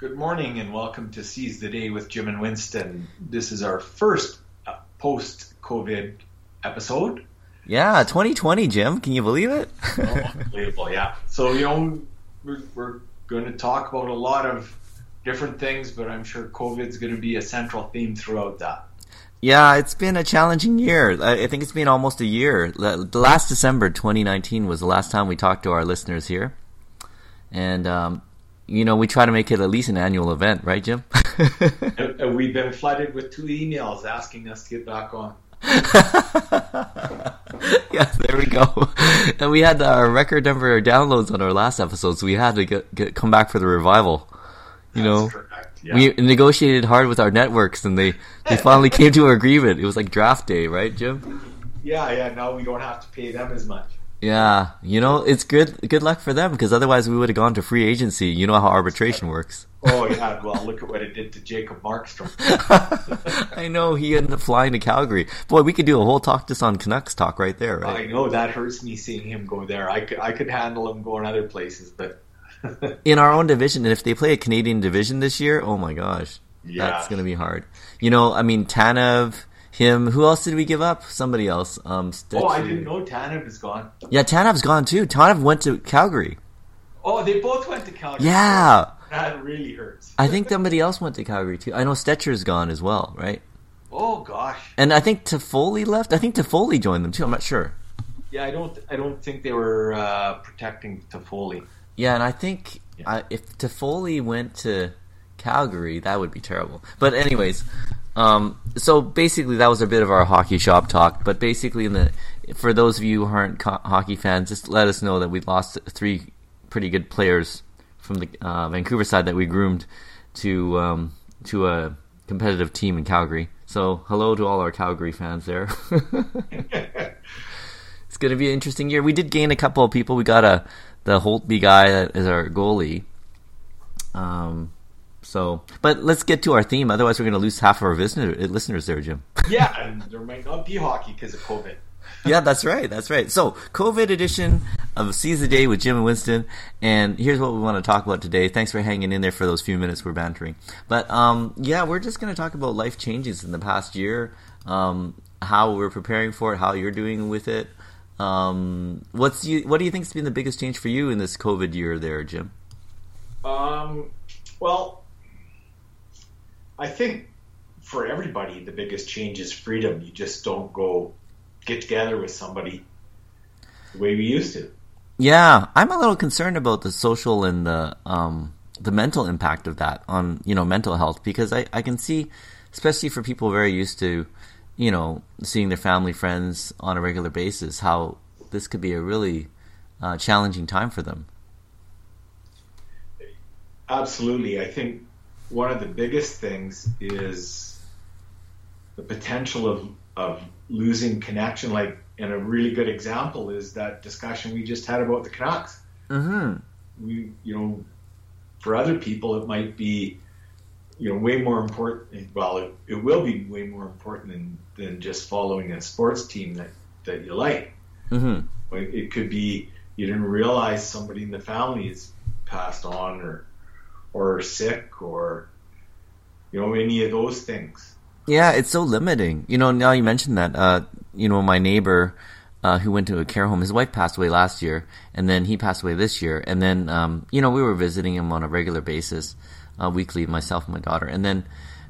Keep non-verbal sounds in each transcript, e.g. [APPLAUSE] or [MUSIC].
Good morning and welcome to Seize the Day with Jim and Winston. This is our first uh, post COVID episode. Yeah, 2020, Jim. Can you believe it? oh, unbelievable, yeah. So, you know, we're, we're going to talk about a lot of different things, but I'm sure COVID's going to be a central theme throughout that. Yeah, it's been a challenging year. I think it's been almost a year. The last December 2019 was the last time we talked to our listeners here. And um, you know, we try to make it at least an annual event, right, Jim? [LAUGHS] we've been flooded with two emails asking us to get back on. [LAUGHS] yeah, there we go. And we had our record number of downloads on our last episode, so we had to get, get come back for the revival. You That's know, yeah. we negotiated hard with our networks, and they they finally came to an agreement. It was like draft day, right, Jim? Yeah, yeah. Now we don't have to pay them as much. Yeah, you know, it's good good luck for them because otherwise we would have gone to free agency. You know how arbitration works. Oh yeah, well look at what it did to Jacob Markstrom. [LAUGHS] I know he ended up flying to Calgary. Boy, we could do a whole talk just on Canucks talk right there, right? I know that hurts me seeing him go there. I could I could handle him going other places, but [LAUGHS] in our own division, and if they play a Canadian division this year, oh my gosh, yeah. that's going to be hard. You know, I mean Tanev him. Who else did we give up? Somebody else. Um, oh, I didn't know Tanev is gone. Yeah, Tanev's gone too. Tanev went to Calgary. Oh, they both went to Calgary. Yeah. That really hurts. I think somebody else went to Calgary too. I know Stecher's gone as well, right? Oh gosh. And I think Toffoli left. I think Toffoli joined them too. I'm not sure. Yeah, I don't. I don't think they were uh, protecting Toffoli. Yeah, and I think yeah. I, if Toffoli went to Calgary, that would be terrible. But anyways, um, so basically, that was a bit of our hockey shop talk. But basically, in the for those of you who aren't co- hockey fans, just let us know that we lost three pretty good players from the uh, Vancouver side that we groomed to um, to a competitive team in Calgary. So hello to all our Calgary fans there. [LAUGHS] it's going to be an interesting year. We did gain a couple of people. We got a the Holtby guy that is our goalie. Um, so, but let's get to our theme. Otherwise, we're going to lose half of our listener, listeners there, Jim. [LAUGHS] yeah, and there might not be hockey because of COVID. [LAUGHS] yeah, that's right. That's right. So, COVID edition of Seize the Day with Jim and Winston. And here's what we want to talk about today. Thanks for hanging in there for those few minutes we're bantering. But um, yeah, we're just going to talk about life changes in the past year, um, how we're preparing for it, how you're doing with it. Um, what's you, what do you think has been the biggest change for you in this COVID year, there, Jim? Um, well, I think for everybody, the biggest change is freedom. You just don't go get together with somebody the way we used to. Yeah, I'm a little concerned about the social and the um, the mental impact of that on you know mental health because I, I can see, especially for people very used to, you know, seeing their family friends on a regular basis, how this could be a really uh, challenging time for them. Absolutely, I think one of the biggest things is the potential of of losing connection. Like, and a really good example is that discussion we just had about the Canucks. Mm-hmm. We, you know, for other people, it might be, you know, way more important. Well, it, it will be way more important than, than just following a sports team that, that you like. Mm-hmm. It could be you didn't realize somebody in the family has passed on, or or sick or you know any of those things. Yeah, it's so limiting. You know, now you mentioned that. Uh, you know, my neighbor uh, who went to a care home, his wife passed away last year, and then he passed away this year. And then, um, you know, we were visiting him on a regular basis, uh, weekly, myself and my daughter. And then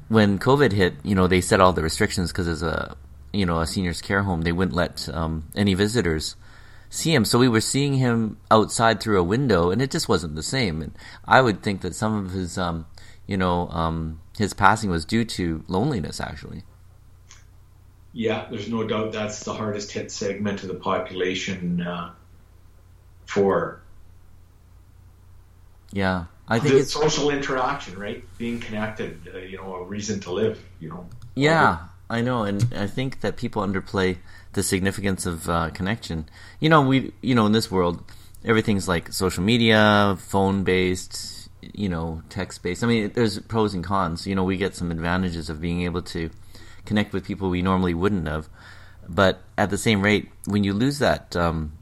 when COVID hit, you know, they set all the restrictions because as a, you know, a seniors care home, they wouldn't let um, any visitors see him. So we were seeing him outside through a window, and it just wasn't the same. And I would think that some of his, um, you know, um, his passing was due to loneliness, actually. Yeah, there's no doubt that's the hardest hit segment of the population uh, for. Yeah, I think it's social interaction, right? Being connected, uh, you know, a reason to live, you know. Yeah, I know, and I think that people underplay the significance of uh, connection. You know, we you know in this world everything's like social media, phone based, you know, text based. I mean, there's pros and cons. You know, we get some advantages of being able to connect with people we normally wouldn't have. But at the same rate, when you lose that um,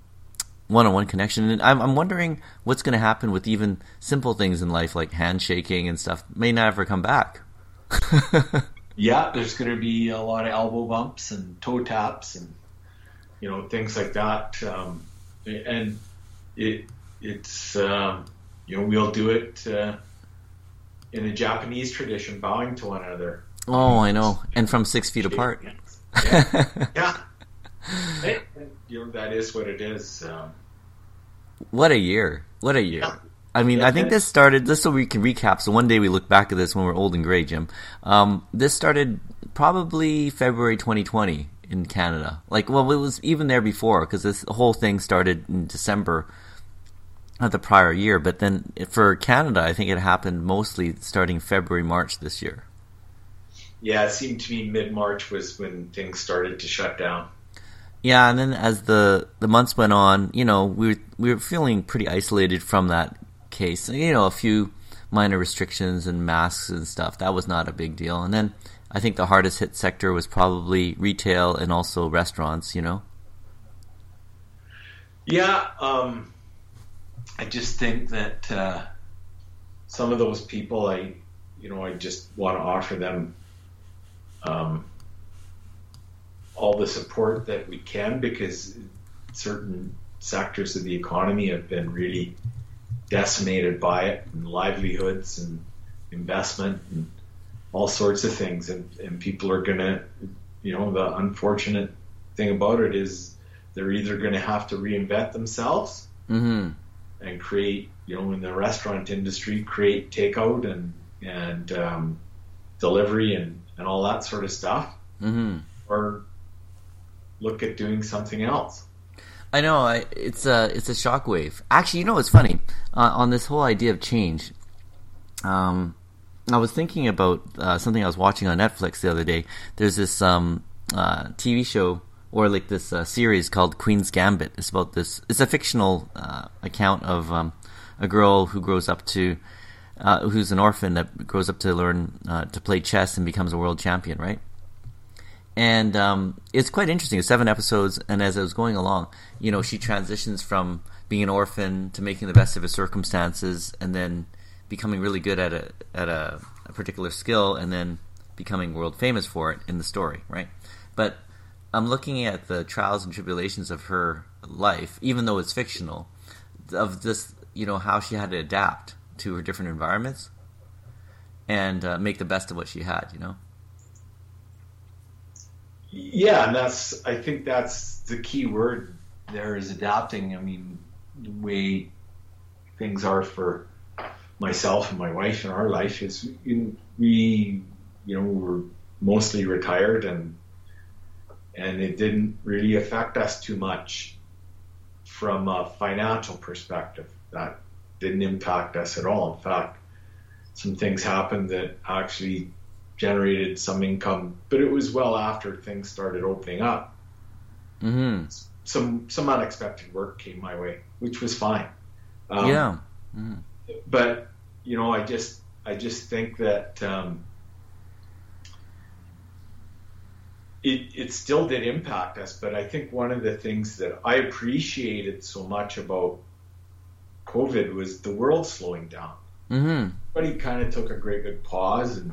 one-on-one connection. And I'm, I'm wondering what's going to happen with even simple things in life like handshaking and stuff may not ever come back. [LAUGHS] yeah, there's going to be a lot of elbow bumps and toe taps and you know things like that. Um, and it it's um, you know we'll do it uh, in a Japanese tradition, bowing to one another. Oh, I know, and from six feet apart. Yeah, [LAUGHS] yeah. It, you know that is what it is. Um, what a year! What a year! Yeah. I mean, I think this started just so we can recap. So one day we look back at this when we're old and gray, Jim. Um, this started probably February 2020 in Canada. Like, well, it was even there before because this whole thing started in December of the prior year. But then for Canada, I think it happened mostly starting February, March this year. Yeah, it seemed to me mid March was when things started to shut down. Yeah, and then as the the months went on, you know, we were, we were feeling pretty isolated from that case. You know, a few minor restrictions and masks and stuff. That was not a big deal. And then I think the hardest hit sector was probably retail and also restaurants. You know. Yeah, um, I just think that uh, some of those people, I, you know, I just want to offer them um, all the support that we can because certain sectors of the economy have been really decimated by it, and livelihoods and investment and all sorts of things. And, and people are going to, you know, the unfortunate thing about it is they're either going to have to reinvent themselves mm-hmm. and create, you know, in the restaurant industry, create takeout and and um, delivery and, and all that sort of stuff, mm-hmm. or look at doing something else. I know. I, it's a it's a shockwave. Actually, you know what's funny uh, on this whole idea of change. Um, I was thinking about uh, something I was watching on Netflix the other day. There's this um, uh, TV show or like this uh, series called Queen's Gambit. It's about this. It's a fictional uh, account of um, a girl who grows up to, uh, who's an orphan that grows up to learn to play chess and becomes a world champion, right? And um, it's quite interesting. Seven episodes, and as I was going along, you know, she transitions from being an orphan to making the best of her circumstances, and then becoming really good at a at a, a particular skill, and then becoming world famous for it in the story, right? But I'm looking at the trials and tribulations of her life, even though it's fictional, of this, you know, how she had to adapt to her different environments and uh, make the best of what she had, you know. Yeah, and that's I think that's the key word there is adapting. I mean, the way things are for myself and my wife and our life is we you know we're mostly retired and and it didn't really affect us too much from a financial perspective. That didn't impact us at all. In fact, some things happened that actually generated some income, but it was well after things started opening up. Mm-hmm. Some some unexpected work came my way, which was fine. Um, yeah. Mm-hmm. But you know, I just I just think that um, it it still did impact us. But I think one of the things that I appreciated so much about COVID was the world slowing down. Mm-hmm. Everybody kind of took a great big pause and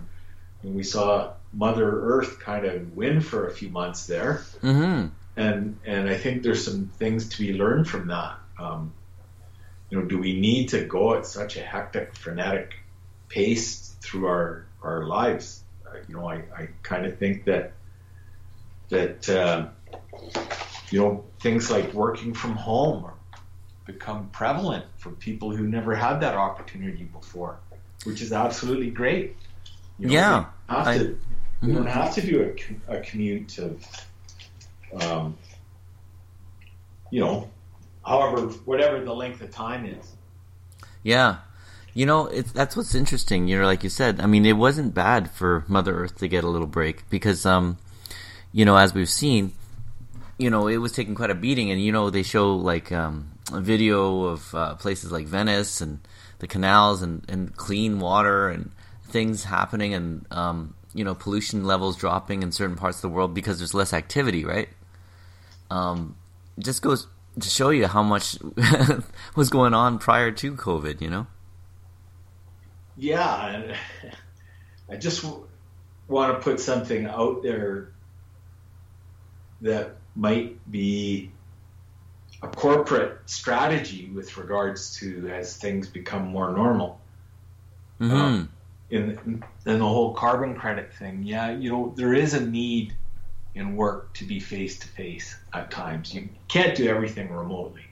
and we saw Mother Earth kind of win for a few months there. Mm-hmm. And and I think there's some things to be learned from that. Um, you know, do we need to go at such a hectic, frenetic pace through our our lives? Uh, you know, I, I kind of think that that uh, you know things like working from home become prevalent for people who never had that opportunity before, which is absolutely great. You know, yeah, have I, to, mm-hmm. don't have to do a, a commute of, um, you know, however, whatever the length of time is. Yeah. You know, it's that's what's interesting. You know, like you said, I mean, it wasn't bad for Mother Earth to get a little break because, um, you know, as we've seen, you know, it was taking quite a beating, and you know, they show like um, a video of uh, places like Venice and the canals and, and clean water and things happening and um, you know pollution levels dropping in certain parts of the world because there's less activity, right? Um, just goes to show you how much [LAUGHS] was going on prior to COVID. You know. Yeah, and [LAUGHS] I just want to put something out there that might be a corporate strategy with regards to as things become more normal. Mm-hmm. Um, in, in the whole carbon credit thing, yeah, you know, there is a need in work to be face to face at times. You can't do everything remotely.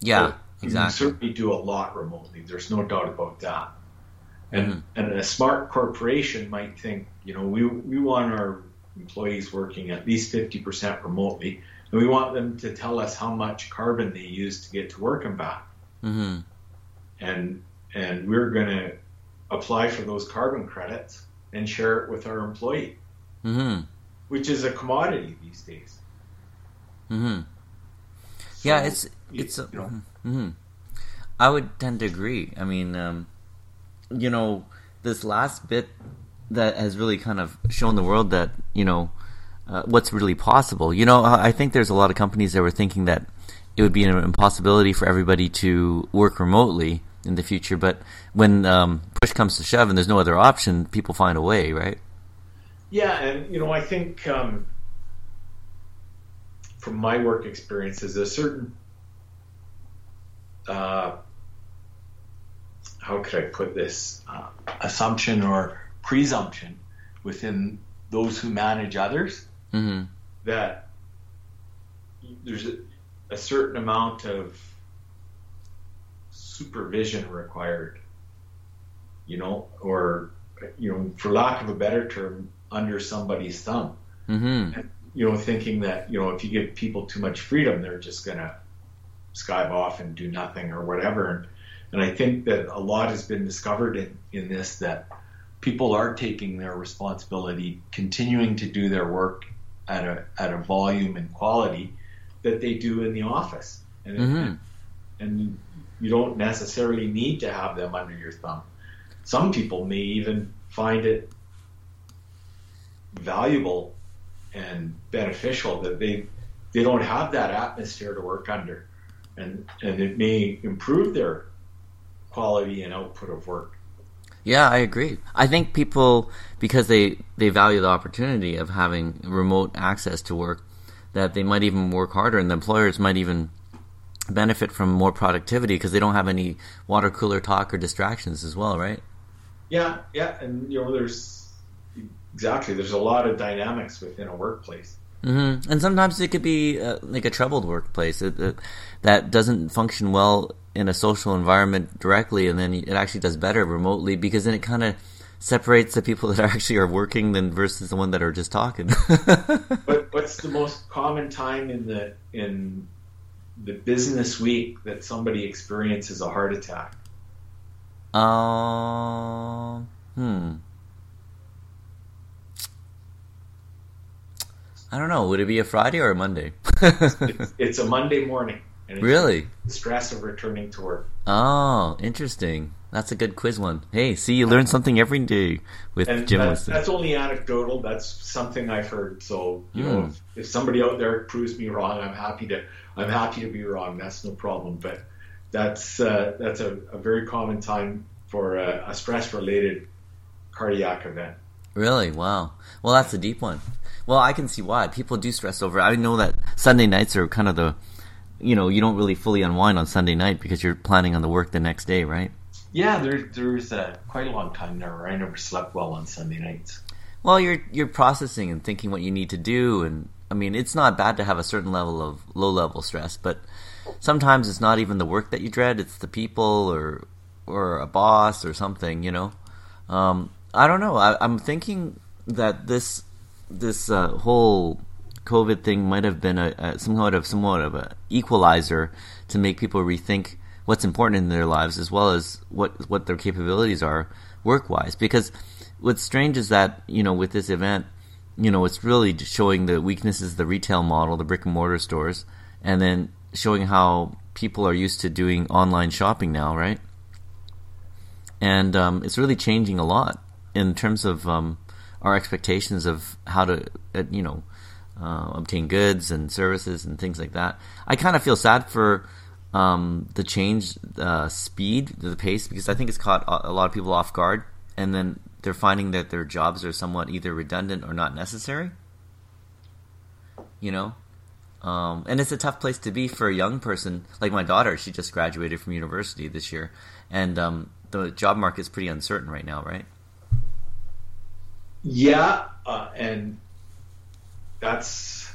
Yeah, exactly. You can certainly do a lot remotely. There's no doubt about that. And mm-hmm. and a smart corporation might think, you know, we we want our employees working at least 50% remotely, and we want them to tell us how much carbon they use to get to work and back. Mm-hmm. And and we're going to apply for those carbon credits and share it with our employee, mm-hmm. which is a commodity these days. Mm-hmm. So, yeah, it's it's. You know, mm-hmm. I would tend to agree. I mean, um, you know, this last bit that has really kind of shown the world that you know uh, what's really possible. You know, I think there's a lot of companies that were thinking that it would be an impossibility for everybody to work remotely in the future, but when um, push comes to shove and there's no other option, people find a way, right? Yeah, and you know, I think um, from my work experiences, a certain uh, how could I put this uh, assumption or presumption within those who manage others mm-hmm. that there's a, a, certain amount of supervision required, you know, or you know, for lack of a better term, under somebody's thumb. Mm-hmm. And, you know, thinking that you know if you give people too much freedom, they're just gonna skive off and do nothing or whatever. And, and I think that a lot has been discovered in, in this that people are taking their responsibility, continuing to do their work at a at a volume and quality that they do in the office, and mm-hmm. and you don't necessarily need to have them under your thumb. Some people may even find it valuable and beneficial that they they don't have that atmosphere to work under, and and it may improve their quality and output of work. Yeah, I agree. I think people because they they value the opportunity of having remote access to work that they might even work harder and the employers might even benefit from more productivity because they don't have any water cooler talk or distractions as well, right? Yeah, yeah, and you know there's exactly there's a lot of dynamics within a workplace. Mm-hmm. And sometimes it could be uh, like a troubled workplace it, it, that doesn't function well in a social environment directly, and then it actually does better remotely because then it kind of separates the people [LAUGHS] that actually are working than versus the one that are just talking. [LAUGHS] but what's the most common time in the in the business week that somebody experiences a heart attack? Um, uh, hmm. I don't know. Would it be a Friday or a Monday? [LAUGHS] it's, it's, a Monday morning. Really? The stress of returning to work. Oh, interesting. That's a good quiz one. Hey, see, you learn something every day with and Jim. That, that's only anecdotal. That's something I've heard. So you mm. know, hmm. if, if, somebody out there proves me wrong, I'm happy to. I'm happy to be wrong. That's no problem. But that's uh, that's a, a, very common time for a, a stress-related cardiac event. Really? Wow. Well, that's a deep one. Well, I can see why people do stress over. I know that Sunday nights are kind of the, you know, you don't really fully unwind on Sunday night because you're planning on the work the next day, right? Yeah, there, there's a, quite a long time there where I never slept well on Sunday nights. Well, you're you're processing and thinking what you need to do, and I mean, it's not bad to have a certain level of low level stress, but sometimes it's not even the work that you dread; it's the people or or a boss or something. You know, um, I don't know. I, I'm thinking that this this uh, whole COVID thing might have been a, a somewhat of somewhat of a equalizer to make people rethink what's important in their lives as well as what what their capabilities are work wise. Because what's strange is that you know with this event, you know it's really showing the weaknesses of the retail model, the brick and mortar stores, and then showing how people are used to doing online shopping now, right? And um, it's really changing a lot in terms of um, our expectations of how to, uh, you know, uh, obtain goods and services and things like that. I kind of feel sad for um, the change uh, speed, the pace, because I think it's caught a lot of people off guard, and then they're finding that their jobs are somewhat either redundant or not necessary. You know, um, and it's a tough place to be for a young person like my daughter. She just graduated from university this year, and um, the job market is pretty uncertain right now, right? Yeah, uh, and that's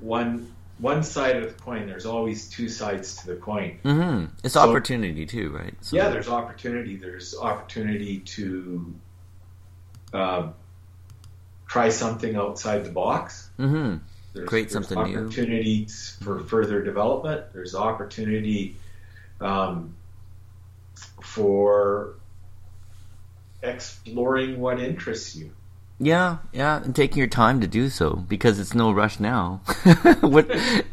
one one side of the coin. There's always two sides to the coin. Mm-hmm. It's so, opportunity too, right? So, yeah, there's opportunity. There's opportunity to uh, try something outside the box. Mm-hmm. There's, Create there's something opportunities new. Opportunities for further development. There's opportunity um, for exploring what interests you. Yeah, yeah, and taking your time to do so because it's no rush now. [LAUGHS] what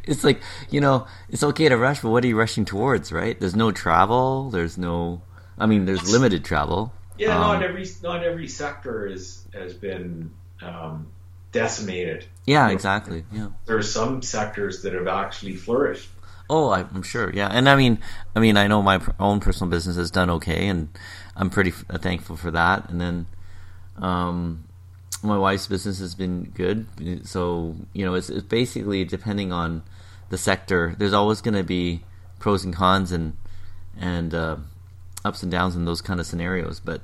it's like, you know, it's okay to rush, but what are you rushing towards, right? There's no travel. There's no, I mean, there's limited travel. Yeah, um, not every not every sector is has been um, decimated. Yeah, exactly. Yeah, there are some sectors that have actually flourished. Oh, I'm sure. Yeah, and I mean, I mean, I know my own personal business has done okay, and I'm pretty thankful for that. And then, um, my wife's business has been good. So you know, it's, it's basically depending on the sector. There's always going to be pros and cons and and uh, ups and downs in those kind of scenarios. But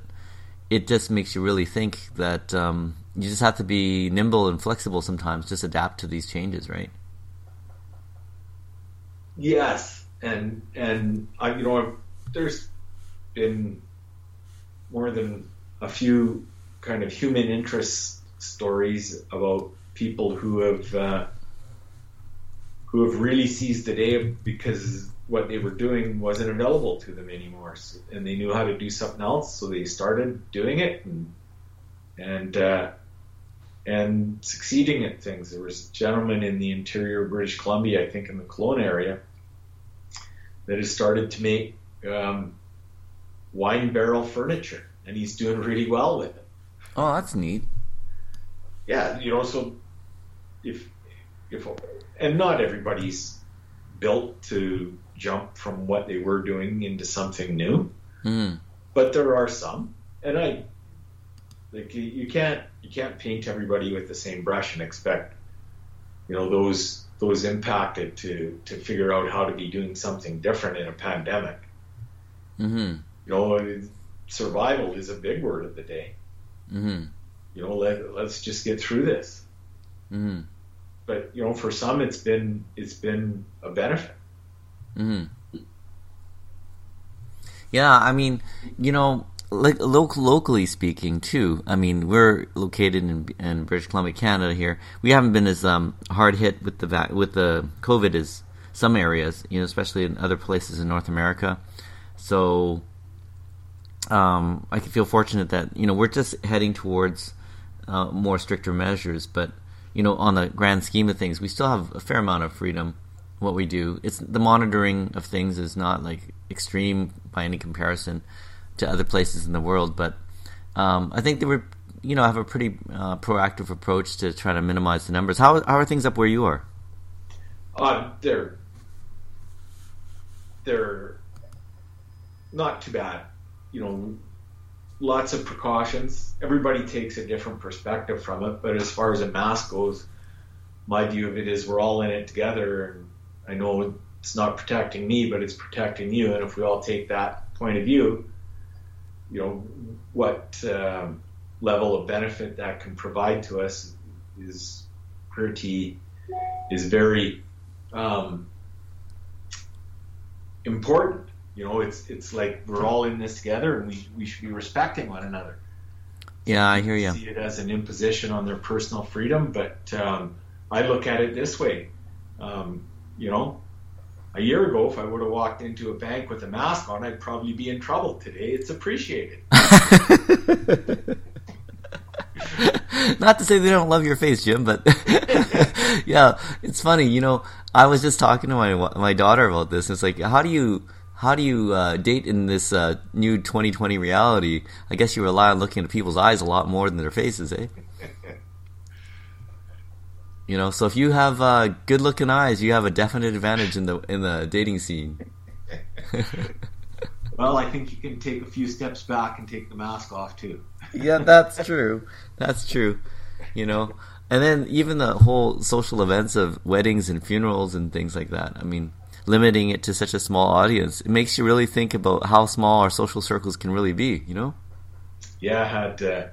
it just makes you really think that um, you just have to be nimble and flexible sometimes. Just adapt to these changes, right? Yes, and and I, you know, there's been more than a few kind of human interest stories about people who have uh, who have really seized the day because what they were doing wasn't available to them anymore, so, and they knew how to do something else, so they started doing it and and uh, and succeeding at things. There was a gentleman in the interior of British Columbia, I think in the Kelowna area, that has started to make um, wine barrel furniture, and he's doing really well with it. Oh, that's neat. Yeah, you know, so if if and not everybody's built to jump from what they were doing into something new, mm. but there are some, and I like you, you can't you can't paint everybody with the same brush and expect you know those those impacted to to figure out how to be doing something different in a pandemic. Mm-hmm. You know, survival is a big word of the day. Mm-hmm. You know, let let's just get through this. Mm-hmm. But you know, for some, it's been it's been a benefit. Mm-hmm. Yeah, I mean, you know, like local, locally speaking too. I mean, we're located in, in British Columbia, Canada. Here, we haven't been as um, hard hit with the va- with the COVID as some areas, you know, especially in other places in North America. So, um, I feel fortunate that you know we're just heading towards uh, more stricter measures, but you know, on the grand scheme of things, we still have a fair amount of freedom. What we do, it's the monitoring of things is not like extreme by any comparison to other places in the world, but um, I think they were, you know, have a pretty uh, proactive approach to try to minimize the numbers. How how are things up where you are? Uh, they're they're not too bad. You know, lots of precautions. Everybody takes a different perspective from it, but as far as a mask goes, my view of it is we're all in it together. And I know it's not protecting me, but it's protecting you. And if we all take that point of view, you know, what um, level of benefit that can provide to us is pretty is very um, important. You know, it's it's like we're all in this together, and we, we should be respecting one another. Yeah, I hear you. See it as an imposition on their personal freedom, but um, I look at it this way. Um, you know, a year ago, if I would have walked into a bank with a mask on, I'd probably be in trouble. Today, it's appreciated. [LAUGHS] Not to say they don't love your face, Jim, but [LAUGHS] yeah, it's funny. You know, I was just talking to my my daughter about this. It's like, how do you how do you uh, date in this uh, new 2020 reality? I guess you rely on looking at people's eyes a lot more than their faces, eh? [LAUGHS] You know, so if you have uh, good-looking eyes, you have a definite advantage in the in the dating scene. [LAUGHS] [LAUGHS] well, I think you can take a few steps back and take the mask off too. yeah, that's true. That's true. You know, and then even the whole social events of weddings and funerals and things like that. I mean, limiting it to such a small audience, it makes you really think about how small our social circles can really be. You know? Yeah, I had uh,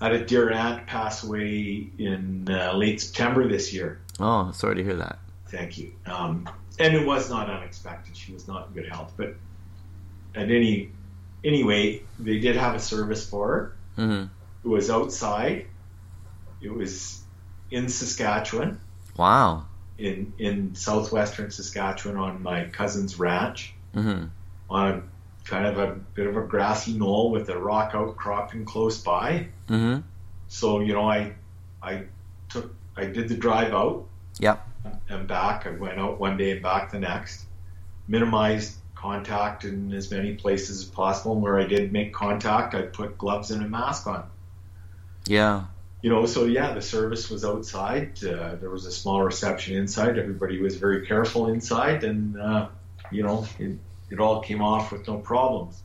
had a dear aunt pass away in uh, late September this year. Oh, sorry to hear that. Thank you. Um, and it was not unexpected. She was not in good health, but at any anyway, they did have a service for her. Mm-hmm. It was outside. It was in Saskatchewan. Wow. In in southwestern Saskatchewan on my cousin's ranch. Mm-hmm. On a kind of a bit of a grassy knoll with a rock outcropping close by. Mm-hmm. So you know, I I took I did the drive out. Yep. And back. I went out one day and back the next. Minimized contact in as many places as possible. And where I did make contact, I put gloves and a mask on. Yeah. You know, so yeah, the service was outside. Uh, there was a small reception inside. Everybody was very careful inside, and uh, you know, it, it all came off with no problems.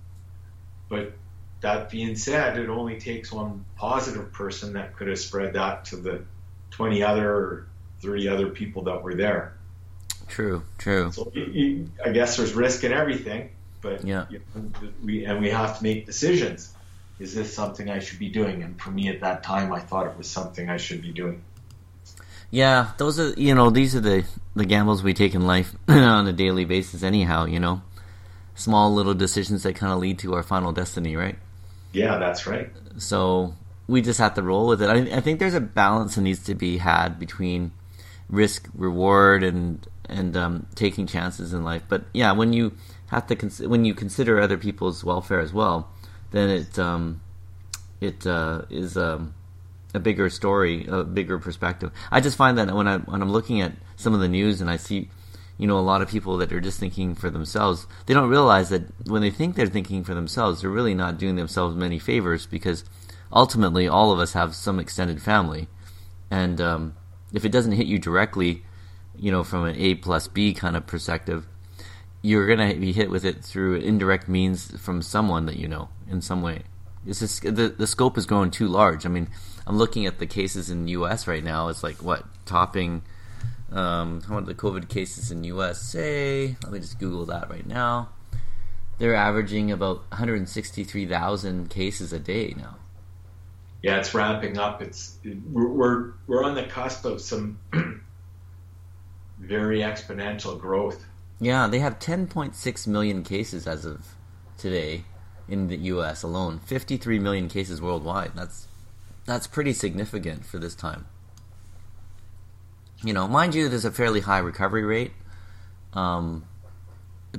But that being said, it only takes one positive person that could have spread that to the 20 other or 30 other people that were there. True, true. So I guess there's risk in everything, but yeah. You know, we and we have to make decisions. Is this something I should be doing? And for me at that time, I thought it was something I should be doing. Yeah, those are you know these are the the gambles we take in life [LAUGHS] on a daily basis. Anyhow, you know, small little decisions that kind of lead to our final destiny, right? Yeah, that's right. So we just have to roll with it. I, I think there's a balance that needs to be had between risk, reward, and and um, taking chances in life. But yeah, when you have to cons- when you consider other people's welfare as well, then it um, it uh, is um, a bigger story, a bigger perspective. I just find that when I when I'm looking at some of the news and I see, you know, a lot of people that are just thinking for themselves, they don't realize that when they think they're thinking for themselves, they're really not doing themselves many favors because ultimately all of us have some extended family, and um, if it doesn't hit you directly, you know, from an A plus B kind of perspective, you're gonna be hit with it through indirect means from someone that you know in some way. It's just the the scope is growing too large. I mean, I'm looking at the cases in the U.S. right now. It's like what topping. Um, how about the COVID cases in U.S. say? Let me just Google that right now. They're averaging about 163,000 cases a day now. Yeah, it's ramping up. It's we're we're, we're on the cusp of some [CLEARS THROAT] very exponential growth. Yeah, they have 10.6 million cases as of today in the U.S. alone. 53 million cases worldwide. That's that's pretty significant for this time. You know, mind you, there's a fairly high recovery rate. Um,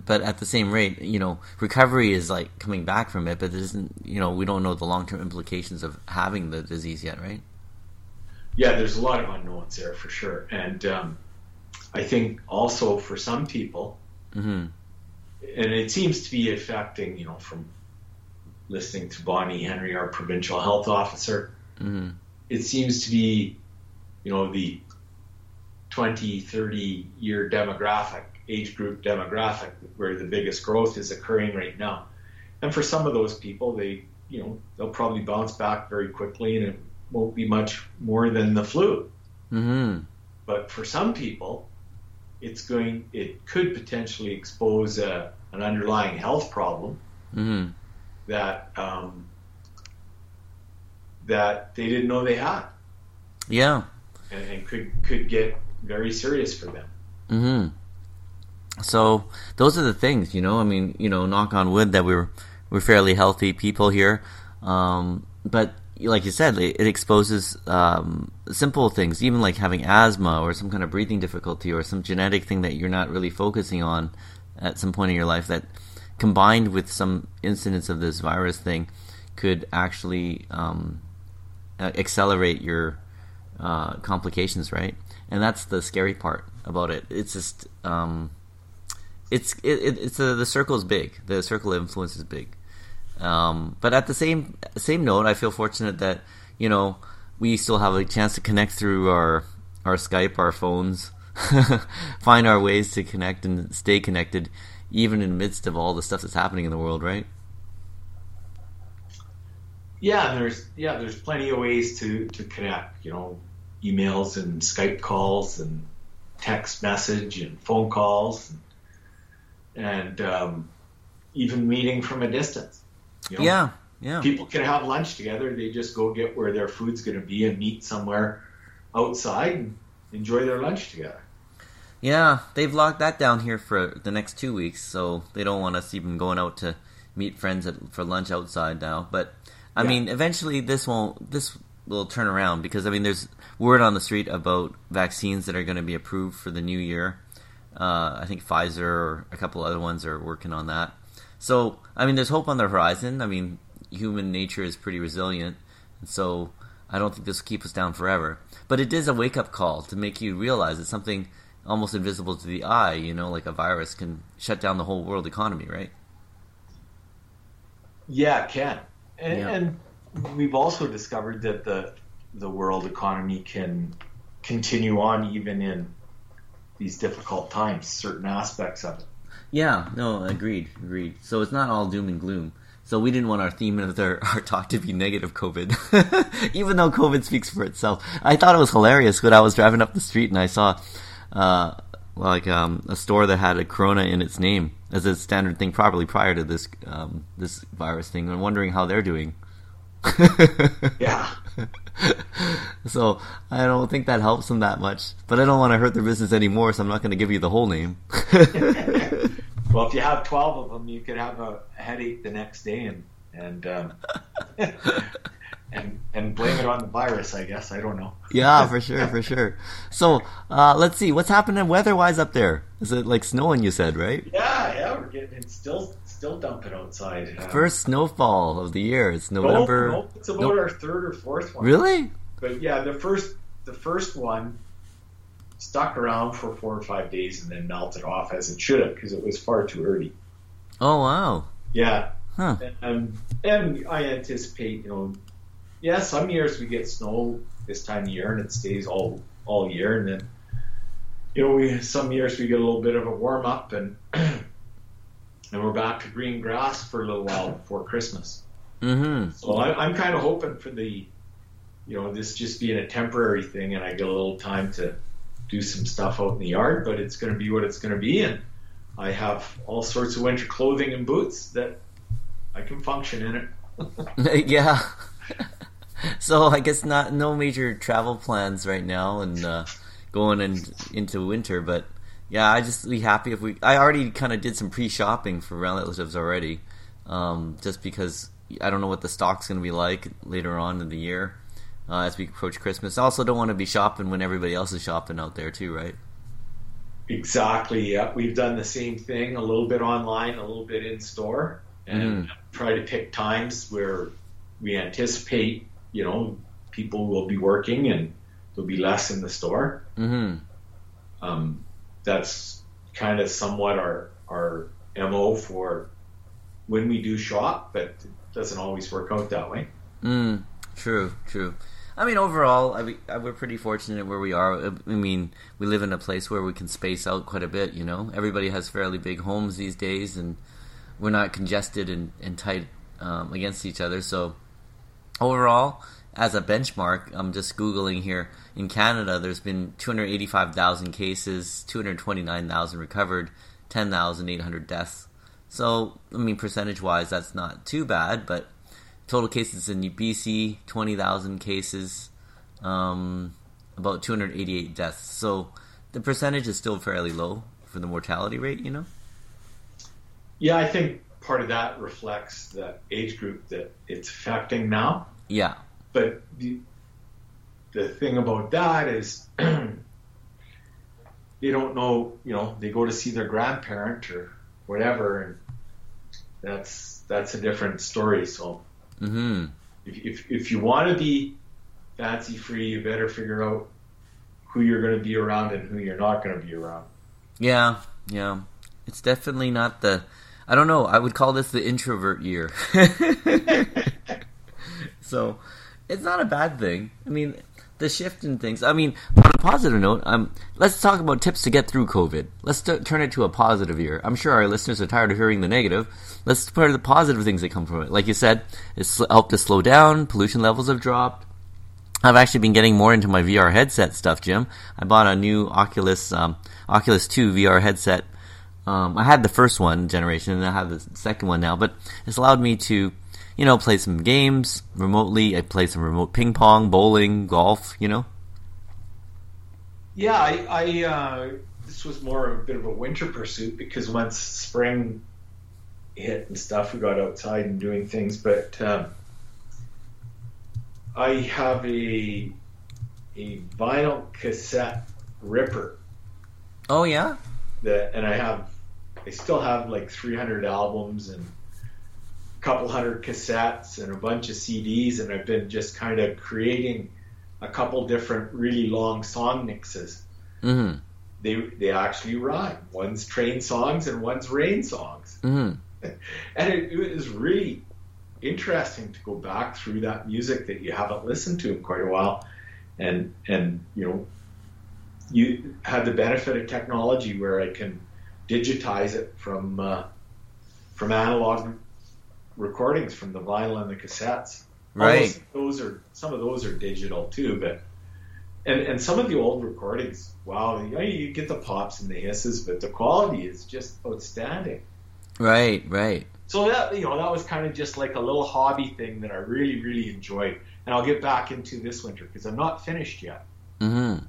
but at the same rate, you know, recovery is like coming back from it, but it isn't, you know, we don't know the long term implications of having the disease yet, right? Yeah, there's a lot of unknowns there for sure. And um, I think also for some people, mm-hmm. and it seems to be affecting, you know, from listening to Bonnie Henry, our provincial health officer, mm-hmm. it seems to be, you know, the 20, 30 year demographic, age group demographic where the biggest growth is occurring right now. And for some of those people, they, you know, they'll probably bounce back very quickly and it won't be much more than the flu. Mm-hmm. But for some people, it's going, it could potentially expose a, an underlying health problem mm-hmm. that, um, that they didn't know they had. Yeah. And, and could, could get very serious for them. Mm-hmm. So those are the things, you know. I mean, you know, knock on wood that we're we're fairly healthy people here, um, but like you said, it, exposes um, simple things, even like having asthma or some kind of breathing difficulty or some genetic thing that you're not really focusing on at some point in your life that combined with some incidents of this virus thing could actually um, accelerate your uh, complications, right? And that's the scary part about it. It's just um, it's it, it's a, the circle is big. The circle of influence is big. Um, but at the same same note, I feel fortunate that you know we still have a chance to connect through our our Skype, our phones, [LAUGHS] find our ways to connect and stay connected, even in the midst of all the stuff that's happening in the world, right? Yeah, there's yeah, there's plenty of ways to to connect. You know, emails and Skype calls and text message and phone calls and, and um, even meeting from a distance. You know? Yeah, yeah. People can have lunch together. They just go get where their food's going to be and meet somewhere outside and enjoy their lunch together. Yeah, they've locked that down here for the next two weeks, so they don't want us even going out to meet friends at, for lunch outside now. But I yeah. mean, eventually this won't. This will turn around because I mean, there's word on the street about vaccines that are going to be approved for the new year. Uh, I think Pfizer or a couple other ones are working on that. So I mean, there's hope on the horizon. I mean, human nature is pretty resilient, and so I don't think this will keep us down forever. But it is a wake up call to make you realize that something almost invisible to the eye, you know, like a virus, can shut down the whole world economy, right? Yeah, it can. And, yeah. and we've also discovered that the the world economy can continue on even in these difficult times, certain aspects of it. Yeah, no, agreed, agreed. So it's not all doom and gloom. So we didn't want our theme of our, [LAUGHS] our talk to be negative COVID, [LAUGHS] even though COVID speaks for itself. I thought it was hilarious when I was driving up the street and I saw, uh, like um, a store that had a Corona in its name as a standard thing, probably prior to this um, this virus thing, and wondering how they're doing. yeah. [LAUGHS] so I don't think that helps them that much. But I don't want to hurt their business anymore, so I'm not going to give you the whole name. Well, if you have twelve of them, you could have a headache the next day and and um, [LAUGHS] and and blame it on the virus. I guess I don't know. yeah, for sure, for sure. So uh, let's see what's happening weather-wise up there. Is it like snowing? You said right? Yeah, yeah, we're getting it's still still dumping outside. Um, First snowfall of the year. It's November. No, no, it's about nope. our third or fourth one. Really? But yeah, the first the first one stuck around for four or five days and then melted off as it should have because it was far too early. Oh wow! Yeah. Huh. And, and I anticipate, you know, yeah, some years we get snow this time of year and it stays all all year, and then you know we some years we get a little bit of a warm up and [CLEARS THROAT] and we're back to green grass for a little while before Christmas. Mm-hmm. So I, am kind of hoping for the, you know, this just being a temporary thing, and I get a little time to do some stuff out in the yard. But it's going to be what it's going to be, and I have all sorts of winter clothing and boots that I can function in it. [LAUGHS] yeah. [LAUGHS] so I guess not no major travel plans right now, and uh, going in, into winter, but yeah, I just be happy if we. I already kind of did some pre-shopping for relatives already, um, just because I don't know what the stock's going to be like later on in the year uh, as we approach Christmas. I also don't want to be shopping when everybody else is shopping out there too, right? Exactly. Yeah, we've done the same thing. A little bit online, a little bit in store, and mm. try to pick times where we anticipate, you know, people will be working and there'll be less in the store. Mm-hmm. Um, that's kind of somewhat our our mo for when we do shop, but it doesn't always work out that way. Mm, true, true. I mean, overall, I mean, we're pretty fortunate where we are. I mean, we live in a place where we can space out quite a bit. You know, everybody has fairly big homes these days, and we're not congested and, and tight um, against each other. So, overall, as a benchmark, I'm just googling here. In Canada, there's been 285,000 cases, 229,000 recovered, 10,800 deaths. So, I mean, percentage-wise, that's not too bad. But total cases in BC, 20,000 cases, um, about 288 deaths. So, the percentage is still fairly low for the mortality rate. You know. Yeah, I think part of that reflects the age group that it's affecting now. Yeah but the, the thing about that is [CLEARS THROAT] they don't know, you know, they go to see their grandparent or whatever, and that's that's a different story. So mm-hmm. if, if, if you want to be fancy free, you better figure out who you're going to be around and who you're not going to be around. Yeah, yeah, it's definitely not the. I don't know. I would call this the introvert year. [LAUGHS] [LAUGHS] so it's not a bad thing. I mean, the shift in things. I mean, on a positive note, um, let's talk about tips to get through COVID. Let's t- turn it to a positive year. I'm sure our listeners are tired of hearing the negative. Let's put the positive things that come from it. Like you said, it's helped to slow down. Pollution levels have dropped. I've actually been getting more into my VR headset stuff, Jim. I bought a new Oculus um, Oculus 2 VR headset. Um, I had the first one generation, and I have the second one now. But it's allowed me to you know, play some games remotely. I play some remote ping pong, bowling, golf. You know. Yeah, I, I uh, this was more of a bit of a winter pursuit because once spring hit and stuff, we got outside and doing things. But um, I have a a vinyl cassette ripper. Oh yeah. That and I have I still have like 300 albums and couple hundred cassettes and a bunch of CDs, and I've been just kind of creating a couple different really long song mixes. Mm-hmm. They they actually rhyme. One's train songs and one's rain songs, mm-hmm. [LAUGHS] and it, it was really interesting to go back through that music that you haven't listened to in quite a while, and and you know you have the benefit of technology where I can digitize it from uh, from analog recordings from the vinyl and the cassettes. Right. Those, those are some of those are digital too, but and and some of the old recordings, wow, you, know, you get the pops and the hisses, but the quality is just outstanding. Right, right. So that you know that was kind of just like a little hobby thing that I really really enjoyed, and I'll get back into this winter because I'm not finished yet. Mm-hmm.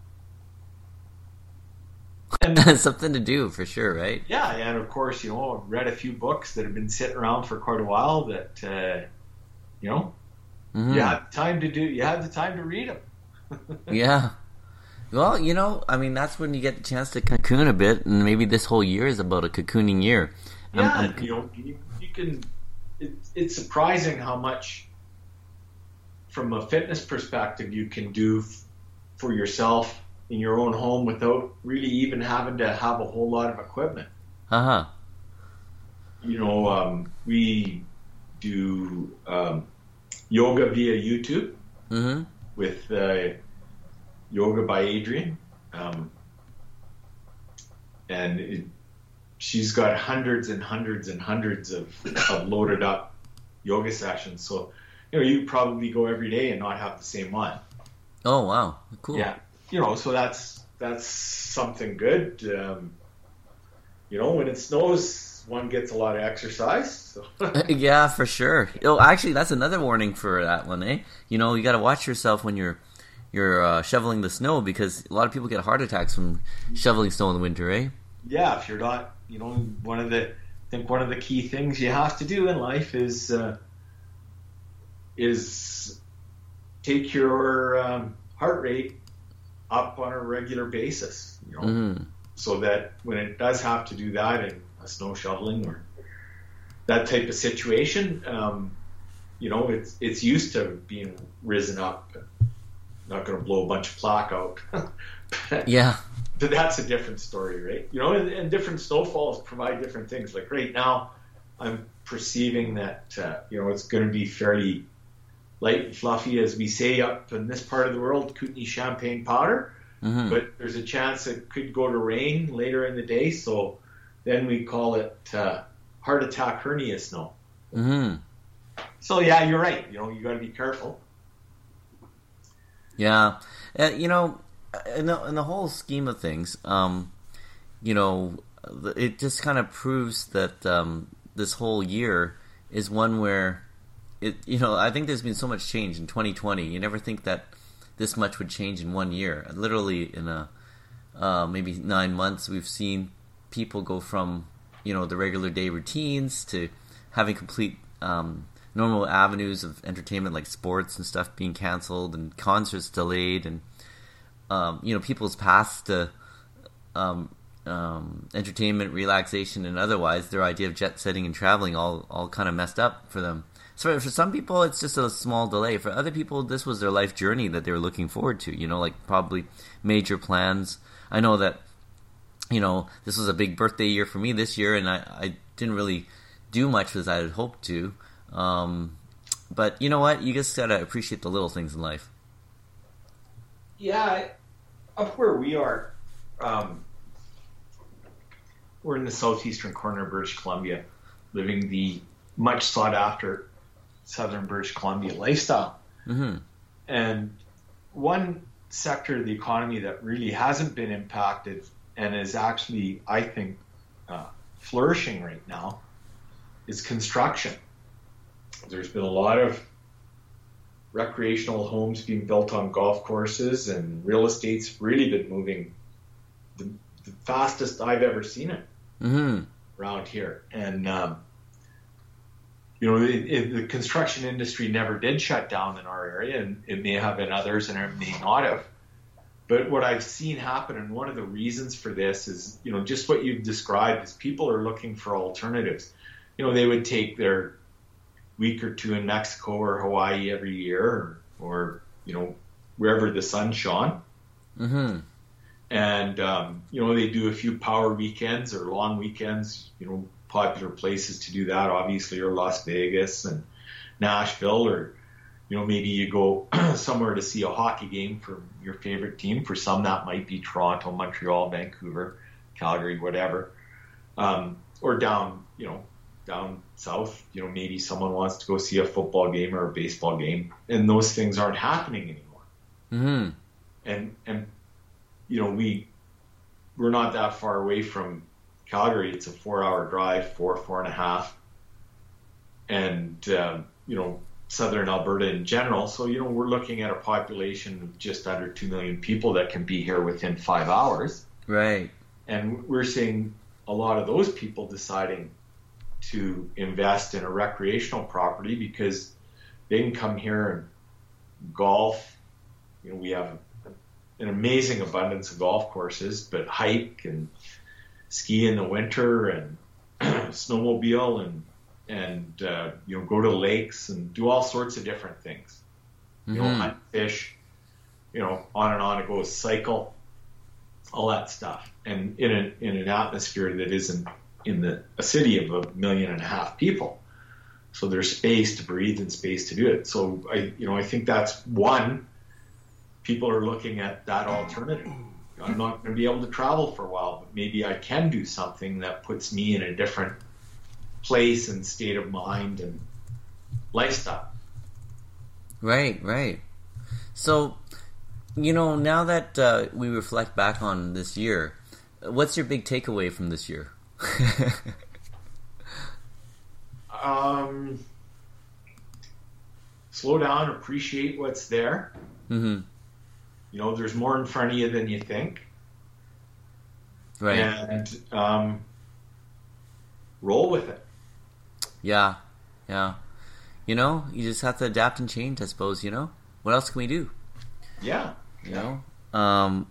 And [LAUGHS] something to do for sure, right? Yeah, and of course, you know, I've read a few books that have been sitting around for quite a while that, uh, you know, mm-hmm. you have time to do. You have the time to read them. [LAUGHS] yeah. Well, you know, I mean, that's when you get the chance to cocoon a bit, and maybe this whole year is about a cocooning year. Yeah, I'm, I'm, you know, you, you can. It, it's surprising how much, from a fitness perspective, you can do f- for yourself in your own home without really even having to have a whole lot of equipment. Uh huh. You know, um, we do um, yoga via YouTube mm-hmm. with uh, Yoga by Adriene. Um, and it, she's got hundreds and hundreds and hundreds of, of loaded up yoga sessions. So, you know, you probably go every day and not have the same one. Oh, wow. Cool. Yeah you know, so that's that's something good. Um, you know, when it snows, one gets a lot of exercise. So. [LAUGHS] yeah, for sure. Oh, actually, that's another warning for that one, eh? You know, you got to watch yourself when you're you're uh, shoveling the snow because a lot of people get heart attacks from shoveling snow in the winter, eh? Yeah, if you're not, you know, one of the I think one of the key things you have to do in life is uh, is take your um, heart rate up on a regular basis, you know, mm. so that when it does have to do that in a snow shoveling or that type of situation, um, you know, it's it's used to being risen up. Not going to blow a bunch of plaque out. [LAUGHS] yeah. But that's a different story, right? You know, and, and, different snowfalls provide different things. Like right now, I'm perceiving that uh, you know it's going to be fairly light and fluffy, as we say up in this part of the world, Kootenay champagne powder. Mm-hmm. But there's a chance it could go to rain later in the day, so then we call it uh, heart attack hernia snow. Mm-hmm. So yeah, you're right. You know, you got to be careful. Yeah, uh, you know, in the, in the whole scheme of things, um, you know, it just kind of proves that um, this whole year is one where it you know I think there's been so much change in 2020. You never think that this much would change in one year. Literally in a uh, maybe nine months, we've seen people go from you know the regular day routines to having complete um, normal avenues of entertainment like sports and stuff being canceled and concerts delayed and um, you know people's paths to um, um, entertainment, relaxation, and otherwise their idea of jet setting and traveling all all kind of messed up for them. So for some people, it's just a small delay. For other people, this was their life journey that they were looking forward to. You know, like probably major plans. I know that, you know, this was a big birthday year for me this year, and I, I didn't really do much as I had hoped to. Um, but you know what? You just gotta appreciate the little things in life. Yeah, up where we are, um, we're in the southeastern corner of British Columbia, living the much sought after southern British Columbia lifestyle. Mm-hmm. And one sector of the economy that really hasn't been impacted and is actually, I think, uh, flourishing right now is construction. There's been a lot of recreational homes being built on golf courses, and real estate's really been moving the, the fastest I've ever seen it Mm-hmm. around here. And um, you know, the construction industry never did shut down in our area, and it may have in others, and it may not have. But what I've seen happen, and one of the reasons for this is, you know, just what you've described is people are looking for alternatives. You know, they would take their week or two in Mexico or Hawaii every year, or, or you know, wherever the sun shone, Mm-hmm. and um, you know they do a few power weekends or long weekends. You know, popular places to do that obviously are Las Vegas and Nashville, or you know maybe you go [CLEARS THROAT] somewhere to see a hockey game from your favorite team. For some, that might be Toronto, Montreal, Vancouver, Calgary, whatever, um, or down you know down south. You know maybe someone wants to go see a football game or a baseball game, and those things aren't happening anymore Mm-hmm. and and you know we we're not that far away from Calgary. It's a four-hour drive, four four and a half, and um, you know southern Alberta in general. So you know we're looking at a population of just under two million people that can be here within five hours, Right. and we're seeing a lot of those people deciding to invest in a recreational property because they can come here and golf. You know, we have an amazing abundance of golf courses, but hike and ski in the winter and [CLEARS THROAT] snowmobile and and uh, you know go to lakes and do all sorts of different things. You know, Mhm. hunt, fish. You know, on and on it goes. Cycle, all that stuff, and in an in an atmosphere that isn't in the a city of a million and a half people. So there's space to breathe and space to do it. So I, you know, I think that's one. People are looking at that alternative. I'm not going to be able to travel for a while, but maybe I can do something that puts me in a different place and state of mind and lifestyle. Right, right. So, you know, now that uh, we reflect back on this year, what's your big takeaway from this year? [LAUGHS] Um, slow down, appreciate what's there. hmm You know, there's more in front of you than you think, Right. and um, roll with it. Yeah, yeah. You know, you just have to adapt and change, I suppose, you know? What else can we do? Yeah, You know? Um,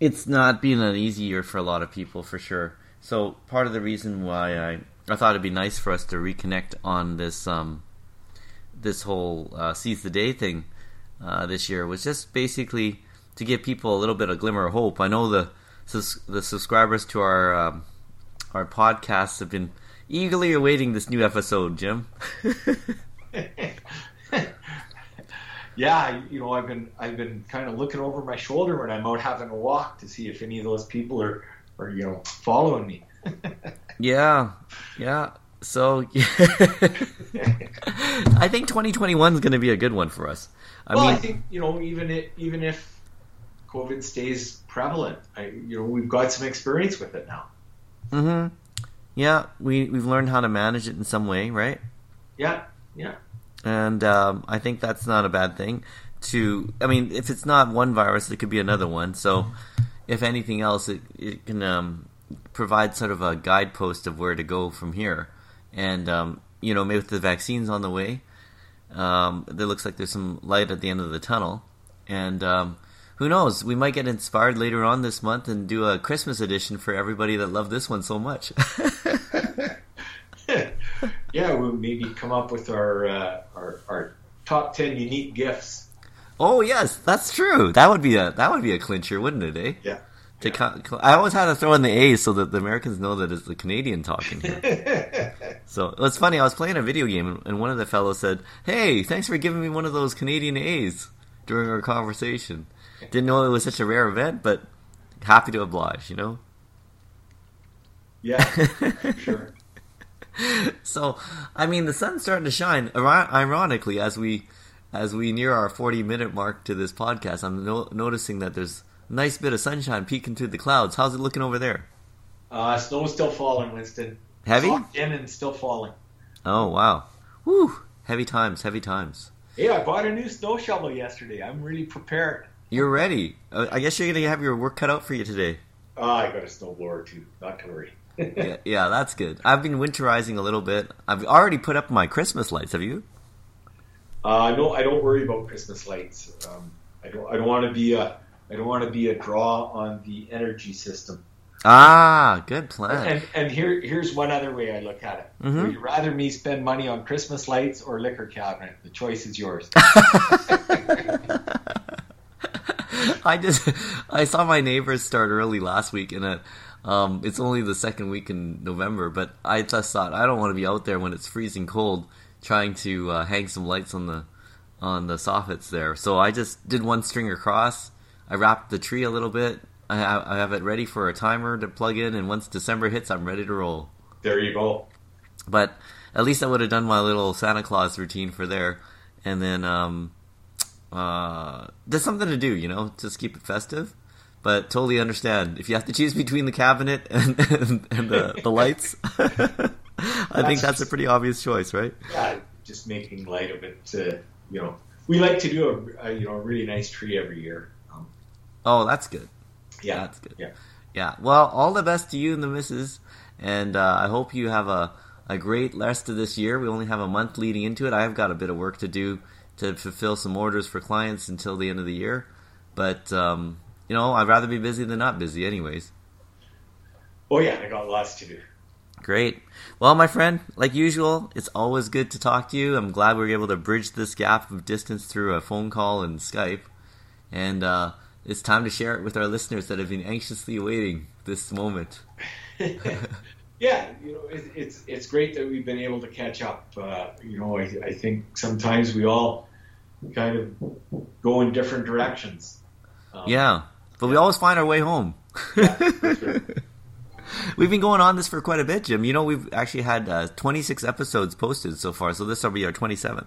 it's not been an easy year for a lot of people, for sure. So, part of the reason why I, I thought it'd be nice for us to reconnect on this, um, this whole uh, Seize the Day thing uh, this year was just basically to give people a little bit of glimmer of hope. I know the the subscribers to our um, our podcasts have been eagerly awaiting this new episode, Jim. [LAUGHS] yeah. You know, I've been I've been kind of looking over my shoulder when I'm out having a walk to see if any of those people are are you know following me. [LAUGHS] yeah, yeah. So [LAUGHS] I think 2021 is going to be a good one for us. I well, mean, I think you know even if, even if COVID stays prevalent, I, you know we've got some experience with it now. hmm yeah, we we've learned how to manage it in some way, right? Yeah, yeah. and um, I think that's not a bad thing. To, I mean, if it's not one virus, it could be another one. So, if anything else, it it can um, provide sort of a guidepost of where to go from here. And um, you know, maybe with the vaccines on the way, um, there looks like there's some light at the end of the tunnel. And um, who knows? We might get inspired later on this month and do a Christmas edition for everybody that loved this one so much. [LAUGHS] yeah, we'll maybe come up with our uh, our, our top ten unique gifts. Oh yes, that's true. That would be a that would be a clincher, wouldn't it? Eh? Yeah. To co- I always had to throw in the A's so that the Americans know that it's the Canadian talking. Here. [LAUGHS] so it's funny. I was playing a video game and one of the fellows said, "Hey, thanks for giving me one of those Canadian A's during our conversation." Didn't know it was such a rare event, but happy to oblige. You know. Yeah, [LAUGHS] sure. so, I mean, the sun's starting to shine. Ironically, as we as we near our forty minute mark to this podcast, I'm no- noticing that there's a nice bit of sunshine peeking through the clouds. How's it looking over there? Uh, snow's still falling, Winston. Heavy? in and still falling. Oh wow, woo! Heavy times, heavy times. Hey, I bought a new snow shovel yesterday. I'm really prepared. You're ready. Uh, I guess you're gonna have your work cut out for you today. Oh, I got a snowblower too. Not to worry. [LAUGHS] yeah, yeah, that's good. I've been winterizing a little bit. I've already put up my Christmas lights. Have you? Uh, no, I don't worry about Christmas lights. Um, I don't. I don't want to be a. I don't want to be a draw on the energy system. Ah, good plan. And, and here, here's one other way I look at it. Mhm. Would you rather me spend money on Christmas lights or liquor cabinet? The choice is yours. [LAUGHS] [LAUGHS] I just [LAUGHS] I saw my neighbors start early last week, and um, it's only the second week in November. But I just thought I don't want to be out there when it's freezing cold, trying to uh, hang some lights on the on the soffits there. So I just did one string across. I wrapped the tree a little bit. I have, I have it ready for a timer to plug in, and once December hits, I'm ready to roll. there you go. But at least I would have done my little Santa Claus routine for there, and then um, uh, there's something to do, you know, just keep it festive. But totally understand if you have to choose between the cabinet and [LAUGHS] and, and the the lights. [LAUGHS] I think that's a pretty obvious choice, right? Yeah, just making light of it. To, you know, we like to do a, a you know a really nice tree every year. Um, Oh, that's good. yeah, That's good. Yeah. Yeah. Well, all the best to you and the missus, and uh, I hope you have a a great rest of this year. We only have a month leading into it. I've got a bit of work to do to fulfill some orders for clients until the end of the year, but um, you know, I'd rather be busy than not busy, anyways. Oh yeah, I got lots to do. Great. Well, my friend, like usual, it's always good to talk to you. I'm glad we were able to bridge this gap of distance through a phone call and Skype. And uh, it's time to share it with our listeners that have been anxiously awaiting this moment. [LAUGHS] yeah, you know, it, it's it's great that we've been able to catch up. Uh, you know, I, I think sometimes we all kind of go in different directions. Um, Yeah, but we always find our way home. yeah, sure. [LAUGHS] We've been going on this for quite a bit, Jim. You know, we've actually had uh, 26 episodes posted so far, so this will be our 27th.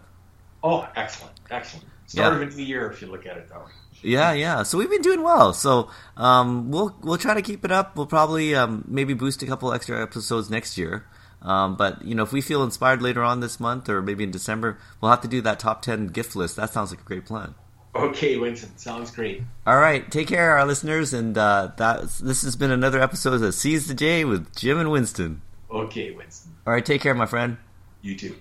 Oh, excellent, excellent. Start Yeah. of a new year, if you look at it that way. Yeah, yeah. So we've been doing well. So um, we'll we'll try to keep it up. We'll probably um, maybe boost a couple extra episodes next year. Um, but you know, if we feel inspired later on this month or maybe in December, we'll have to do that top 10 gift list. That sounds like a great plan. Okay, Winston, sounds great. All right, take care, our listeners, and uh, that this has been another episode of Seize the Day with Jim and Winston. Okay, Winston, All right, take care, my friend. you too.